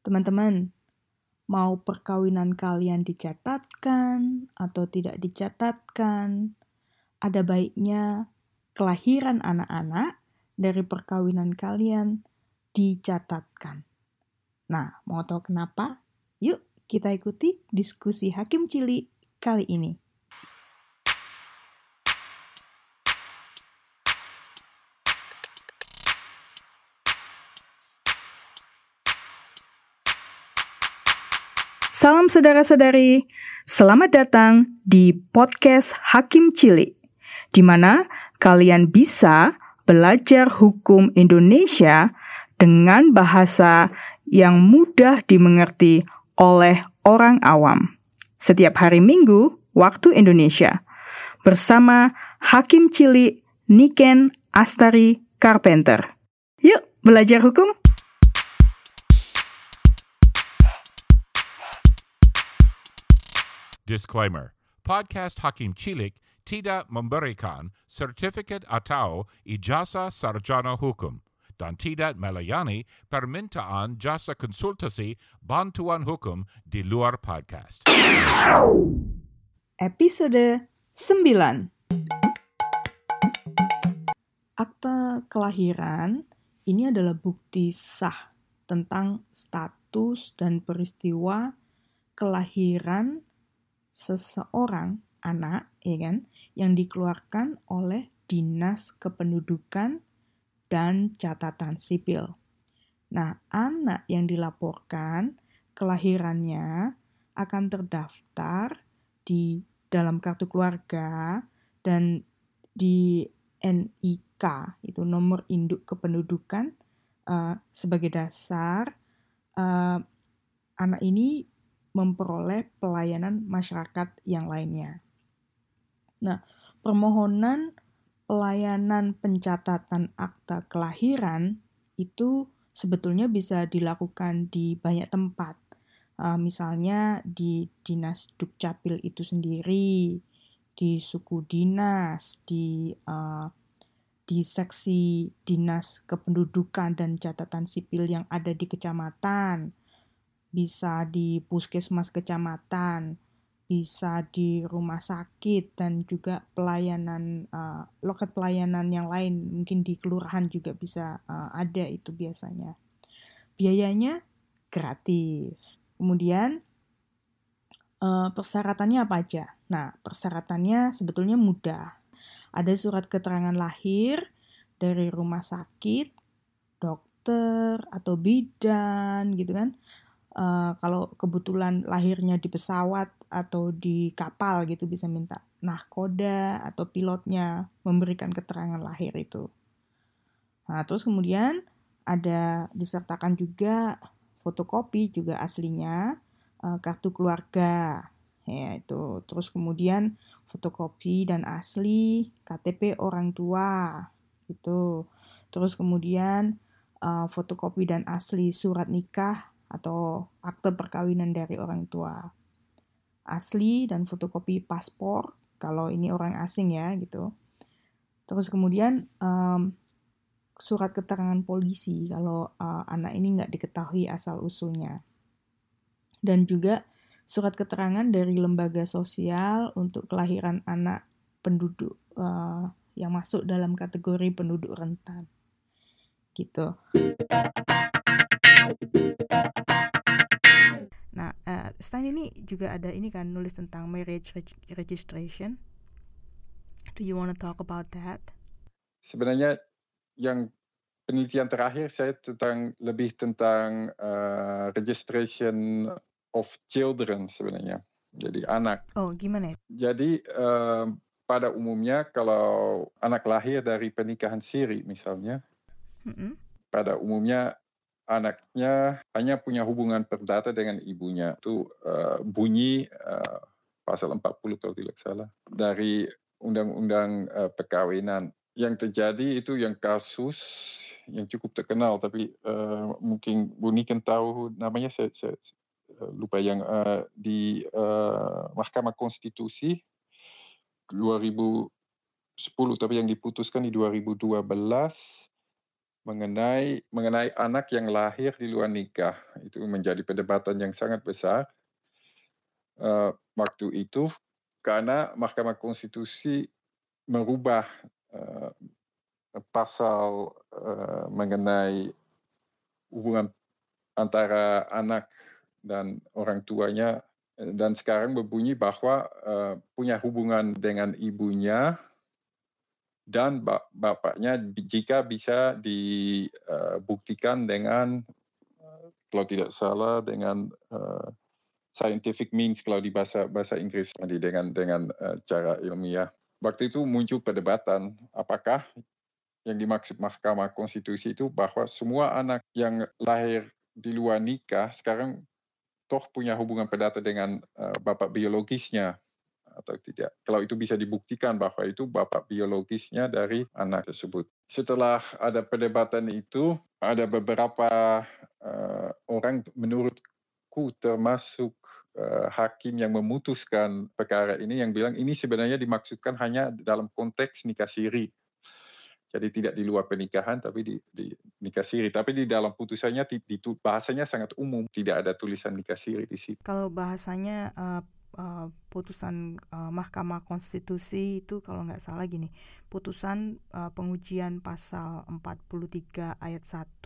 Teman-teman, mau perkawinan kalian dicatatkan atau tidak dicatatkan, ada baiknya kelahiran anak-anak dari perkawinan kalian dicatatkan. Nah, mau tahu kenapa? Yuk kita ikuti diskusi Hakim Cili kali ini. Salam saudara-saudari, selamat datang di podcast Hakim Cilik, di mana kalian bisa belajar hukum Indonesia dengan bahasa yang mudah dimengerti oleh orang awam. Setiap hari Minggu, waktu Indonesia, bersama Hakim Cilik Niken Astari Carpenter. Yuk, belajar hukum! Disclaimer. Podcast Hakim Cilik tidak memberikan sertifikat atau ijazah sarjana hukum. Dan tidak melayani permintaan jasa konsultasi bantuan hukum di luar podcast. Episode 9 Akta kelahiran ini adalah bukti sah tentang status dan peristiwa kelahiran seseorang anak ya kan yang dikeluarkan oleh Dinas Kependudukan dan Catatan Sipil. Nah, anak yang dilaporkan kelahirannya akan terdaftar di dalam kartu keluarga dan di NIK itu nomor induk kependudukan uh, sebagai dasar uh, anak ini memperoleh pelayanan masyarakat yang lainnya. Nah, permohonan pelayanan pencatatan akta kelahiran itu sebetulnya bisa dilakukan di banyak tempat. Uh, misalnya di dinas dukcapil itu sendiri, di suku dinas, di uh, di seksi dinas kependudukan dan catatan sipil yang ada di kecamatan, bisa di puskesmas kecamatan, bisa di rumah sakit dan juga pelayanan uh, loket pelayanan yang lain mungkin di kelurahan juga bisa uh, ada itu biasanya. Biayanya gratis. Kemudian uh, persyaratannya apa aja? Nah, persyaratannya sebetulnya mudah. Ada surat keterangan lahir dari rumah sakit, dokter atau bidan gitu kan uh, kalau kebetulan lahirnya di pesawat atau di kapal gitu bisa minta nah koda atau pilotnya memberikan keterangan lahir itu. Nah, terus kemudian ada disertakan juga fotokopi juga aslinya uh, kartu keluarga. Ya itu. Terus kemudian fotokopi dan asli KTP orang tua itu. Terus kemudian uh, fotokopi dan asli surat nikah atau akte perkawinan dari orang tua asli dan fotokopi paspor kalau ini orang asing ya gitu. Terus kemudian um, surat keterangan polisi kalau uh, anak ini nggak diketahui asal usulnya. Dan juga surat keterangan dari lembaga sosial untuk kelahiran anak penduduk uh, yang masuk dalam kategori penduduk rentan. Gitu. Uh, Stein ini juga ada ini kan nulis tentang marriage reg registration. Do you want to talk about that? Sebenarnya yang penelitian terakhir saya tentang lebih tentang uh, registration of children sebenarnya. Jadi anak. Oh, gimana? Jadi uh, pada umumnya kalau anak lahir dari pernikahan siri misalnya, mm -hmm. pada umumnya anaknya hanya punya hubungan perdata dengan ibunya. Itu uh, bunyi uh, pasal 40 kalau tidak salah dari undang-undang uh, perkawinan. Yang terjadi itu yang kasus yang cukup terkenal tapi uh, mungkin Buni kan tahu namanya saya, saya lupa yang uh, di uh, Mahkamah Konstitusi 2010 tapi yang diputuskan di 2012 mengenai mengenai anak yang lahir di luar nikah. Itu menjadi perdebatan yang sangat besar uh, waktu itu karena Mahkamah Konstitusi merubah uh, pasal uh, mengenai hubungan antara anak dan orang tuanya dan sekarang berbunyi bahwa uh, punya hubungan dengan ibunya dan bapaknya jika bisa dibuktikan dengan kalau tidak salah dengan uh, scientific means kalau di bahasa bahasa Inggris tadi dengan dengan uh, cara ilmiah. Waktu itu muncul perdebatan apakah yang dimaksud Mahkamah Konstitusi itu bahwa semua anak yang lahir di luar nikah sekarang toh punya hubungan perdata dengan uh, bapak biologisnya atau tidak. Kalau itu bisa dibuktikan bahwa itu bapak biologisnya dari anak tersebut. Setelah ada perdebatan itu, ada beberapa uh, orang menurutku termasuk uh, hakim yang memutuskan perkara ini yang bilang ini sebenarnya dimaksudkan hanya dalam konteks nikah siri. Jadi tidak di luar pernikahan tapi di, di nikah siri. Tapi di dalam putusannya di, di, bahasanya sangat umum, tidak ada tulisan nikah siri di situ. Kalau bahasanya uh, uh, putusan uh, Mahkamah Konstitusi itu kalau nggak salah gini, putusan uh, pengujian pasal 43 ayat 1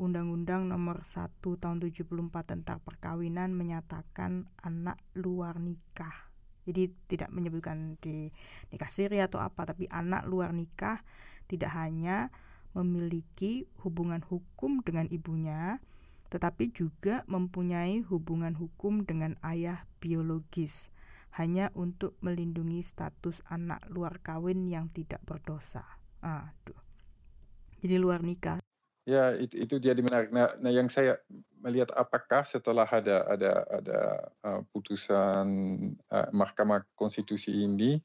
Undang-Undang Nomor 1 Tahun 74 tentang Perkawinan menyatakan anak luar nikah. Jadi tidak menyebutkan di nikah siri atau apa, tapi anak luar nikah tidak hanya memiliki hubungan hukum dengan ibunya, tetapi juga mempunyai hubungan hukum dengan ayah biologis hanya untuk melindungi status anak luar kawin yang tidak berdosa. Aduh. Jadi luar nikah. Ya, itu, itu jadi menarik. Nah, nah, yang saya melihat apakah setelah ada ada ada uh, putusan uh, Mahkamah Konstitusi ini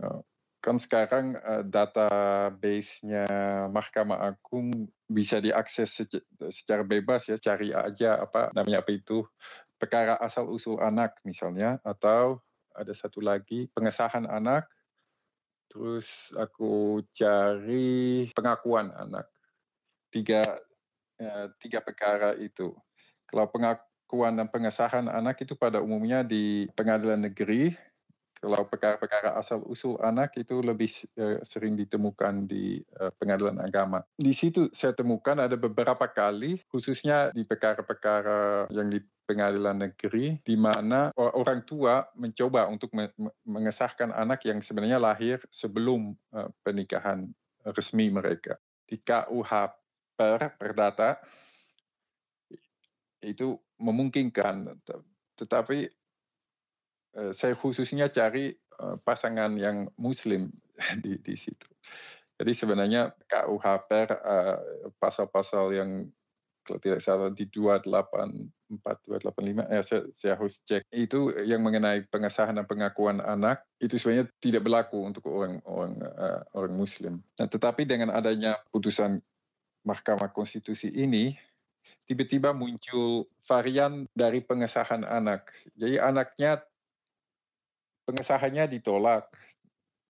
uh, kan sekarang uh, database-nya Mahkamah Agung bisa diakses secara bebas ya, cari aja apa namanya apa itu perkara asal usul anak misalnya atau ada satu lagi pengesahan anak terus aku cari pengakuan anak. Tiga uh, tiga perkara itu. Kalau pengakuan dan pengesahan anak itu pada umumnya di pengadilan negeri kalau perkara-perkara asal usul anak itu lebih uh, sering ditemukan di uh, pengadilan agama. Di situ saya temukan ada beberapa kali, khususnya di perkara-perkara yang di pengadilan negeri, di mana orang tua mencoba untuk mengesahkan anak yang sebenarnya lahir sebelum uh, pernikahan resmi mereka. Di KUH per perdata itu memungkinkan, tetapi Eh, saya khususnya cari uh, pasangan yang Muslim di, di situ. Jadi sebenarnya KUHP uh, eh, pasal-pasal yang kalau tidak salah di 284 285 ya saya, saya harus cek itu yang mengenai pengesahan dan pengakuan anak itu sebenarnya tidak berlaku untuk orang orang orang muslim. Nah, tetapi dengan adanya putusan Mahkamah Konstitusi ini tiba-tiba muncul varian dari pengesahan anak. Jadi anaknya pengesahannya ditolak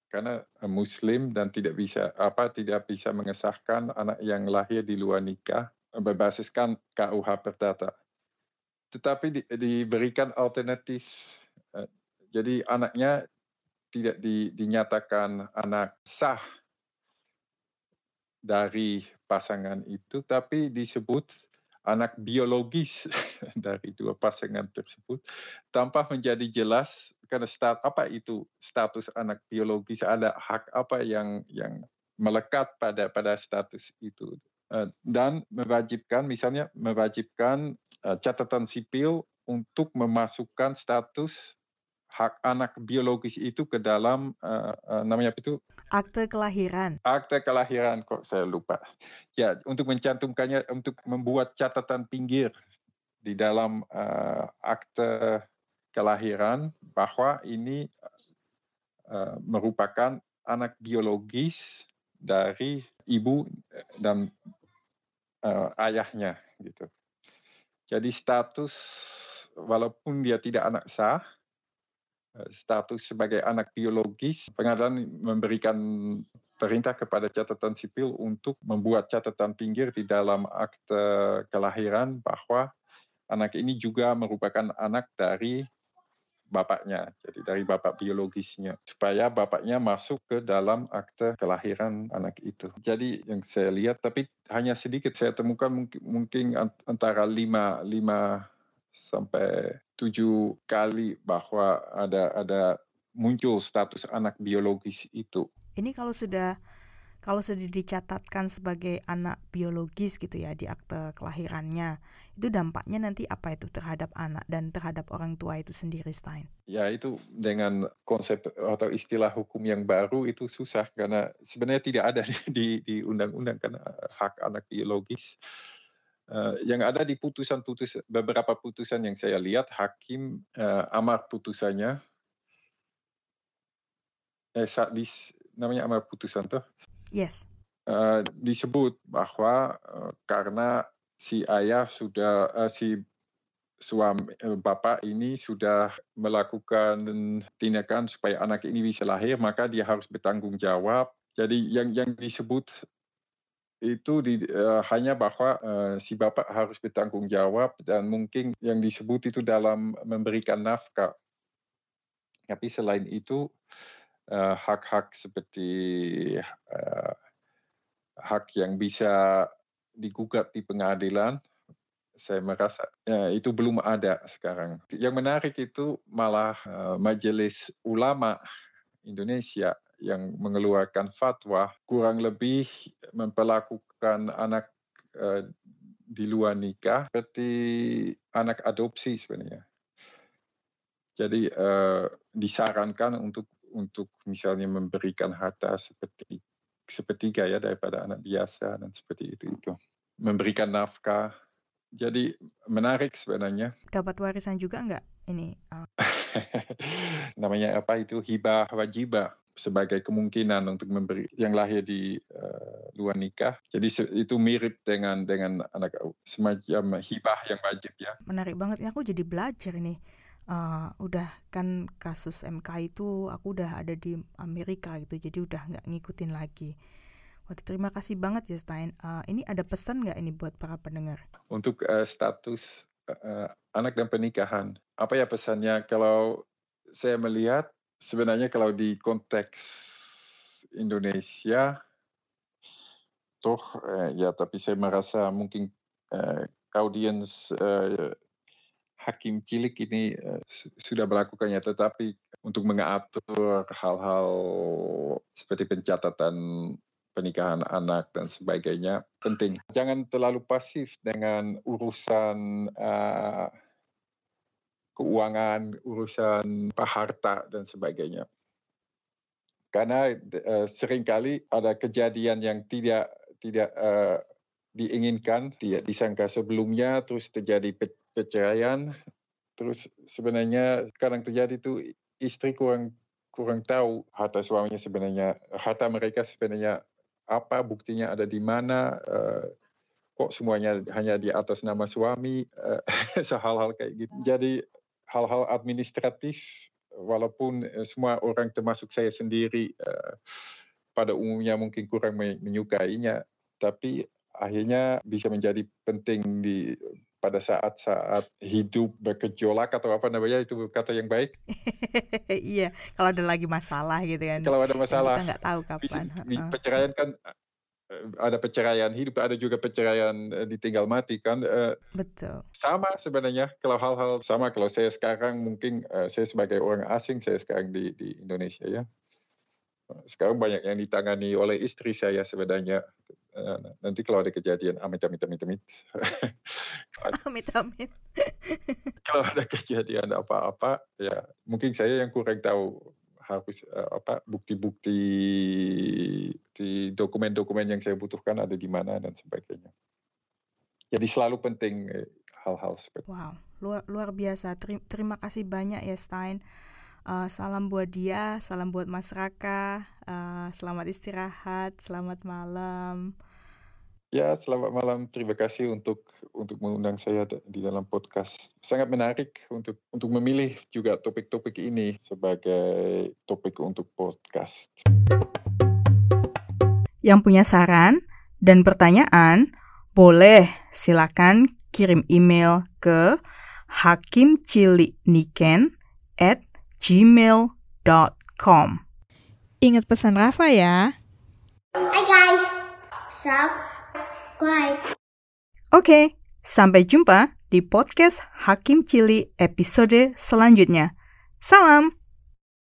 karena muslim dan tidak bisa apa tidak bisa mengesahkan anak yang lahir di luar nikah berbasiskan KUH Perdata. Tetapi di, diberikan alternatif. Eh, jadi anaknya tidak di, dinyatakan anak sah dari pasangan itu, tapi disebut anak biologis dari dua pasangan tersebut tanpa menjadi jelas karena stat, apa itu status anak biologis ada hak apa yang yang melekat pada pada status itu eh, dan mewajibkan misalnya mewajibkan eh, catatan sipil untuk memasukkan status hak anak biologis itu ke dalam uh, uh, namanya apa itu akte kelahiran. Akte kelahiran kok saya lupa. Ya, untuk mencantumkannya untuk membuat catatan pinggir di dalam uh, akte kelahiran bahwa ini uh, merupakan anak biologis dari ibu dan uh, ayahnya gitu. Jadi status walaupun dia tidak anak sah Eh, status sebagai anak biologis, pengadilan memberikan perintah kepada catatan sipil untuk membuat catatan pinggir di dalam akte kelahiran bahwa anak ini juga merupakan anak dari bapaknya, jadi dari bapak biologisnya, supaya bapaknya masuk ke dalam akte kelahiran anak itu. Jadi yang saya lihat, tapi hanya sedikit saya temukan mungkin, antara lima, lima sampai tujuh kali bahwa ada ada muncul status anak biologis itu. Ini kalau sudah kalau sudah dicatatkan sebagai anak biologis gitu ya di akte kelahirannya, itu dampaknya nanti apa itu terhadap anak dan terhadap orang tua itu sendiri, Stein? Ya itu dengan konsep atau istilah hukum yang baru itu susah karena sebenarnya tidak ada di di undang-undang karena hak anak biologis. Uh, yang ada di putusan-putusan beberapa putusan yang saya lihat hakim uh, amar putusannya eh di namanya amar putusan tuh Yes. Uh, disebut bahwa uh, karena si ayah sudah uh, si suami bapak ini sudah melakukan tindakan supaya anak ini bisa lahir maka dia harus bertanggung jawab. Jadi yang yang disebut itu di, uh, hanya bahwa uh, si bapak harus bertanggung jawab dan mungkin yang disebut itu dalam memberikan nafkah. Tapi selain itu hak-hak seperti uh, hak yang bisa digugat di pengadilan, saya merasa ya, itu belum ada sekarang. Yang menarik itu malah uh, Majelis Ulama Indonesia yang mengeluarkan fatwa kurang lebih memperlakukan anak uh, di luar nikah seperti anak adopsi sebenarnya. Jadi uh, disarankan untuk untuk misalnya memberikan harta seperti sepertiga ya daripada anak biasa dan seperti itu itu. Memberikan nafkah. Jadi menarik sebenarnya. Dapat warisan juga enggak ini? Uh... namanya apa itu? Hibah wajibah. Sebagai kemungkinan untuk memberi yang lahir di uh, luar nikah. Jadi itu mirip dengan dengan anak semacam hibah yang wajib ya. Menarik banget. Aku jadi belajar ini uh, udah kan kasus MK itu aku udah ada di Amerika gitu jadi udah nggak ngikutin lagi. Waduh terima kasih banget ya Stein. Uh, ini ada pesan nggak ini buat para pendengar? Untuk uh, status uh, anak dan pernikahan apa ya pesannya? Kalau saya melihat sebenarnya kalau di konteks Indonesia toh uh, ya tapi saya merasa mungkin uh, audiens uh, hakim cilik ini uh, sudah melakukannya, tetapi untuk mengatur hal-hal seperti pencatatan pernikahan anak dan sebagainya penting. Jangan terlalu pasif dengan urusan uh, keuangan, urusan harta dan sebagainya. Karena uh, sering kali ada kejadian yang tidak tidak uh, diinginkan, tidak disangka sebelumnya, terus terjadi perceraian terus sebenarnya kadang terjadi itu istri kurang kurang tahu harta suaminya sebenarnya harta mereka sebenarnya apa buktinya ada di mana uh, kok semuanya hanya di atas nama suami uh, hal-hal kayak gitu. Jadi hal-hal administratif walaupun uh, semua orang termasuk saya sendiri uh, pada umumnya mungkin kurang menyukainya. Tapi akhirnya bisa menjadi penting di pada saat-saat hidup bergejolak atau apa namanya itu kata yang baik. iya, kalau ada lagi masalah gitu kan. Kalau ada masalah. Kita nggak tahu kapan. Di, perceraian kan eh, ada perceraian hidup, ada juga perceraian eh, ditinggal mati kan. Eh, Betul. Sama sebenarnya kalau hal-hal sama kalau saya sekarang mungkin saya sebagai orang asing saya sekarang di di Indonesia ya. Sekarang banyak yang ditangani oleh istri saya sebenarnya. Eh, nanti kalau ada kejadian amit amit amit amit. Amit amit. Kalau ada kejadian apa-apa ya mungkin saya yang kurang tahu. Harus uh, apa bukti-bukti di dokumen-dokumen yang saya butuhkan ada di mana dan sebagainya. Jadi selalu penting eh, hal-hal seperti wow luar luar biasa. Terima kasih banyak ya Stein Uh, salam buat dia, salam buat Mas Raka. Uh, selamat istirahat, selamat malam. Ya, selamat malam. Terima kasih untuk untuk mengundang saya di dalam podcast. Sangat menarik untuk untuk memilih juga topik-topik ini sebagai topik untuk podcast. Yang punya saran dan pertanyaan, boleh silakan kirim email ke hakimciliniken at gmail.com. Ingat pesan Rafa ya. Hi guys, subscribe. Oke, sampai jumpa di podcast Hakim Cili episode selanjutnya. Salam!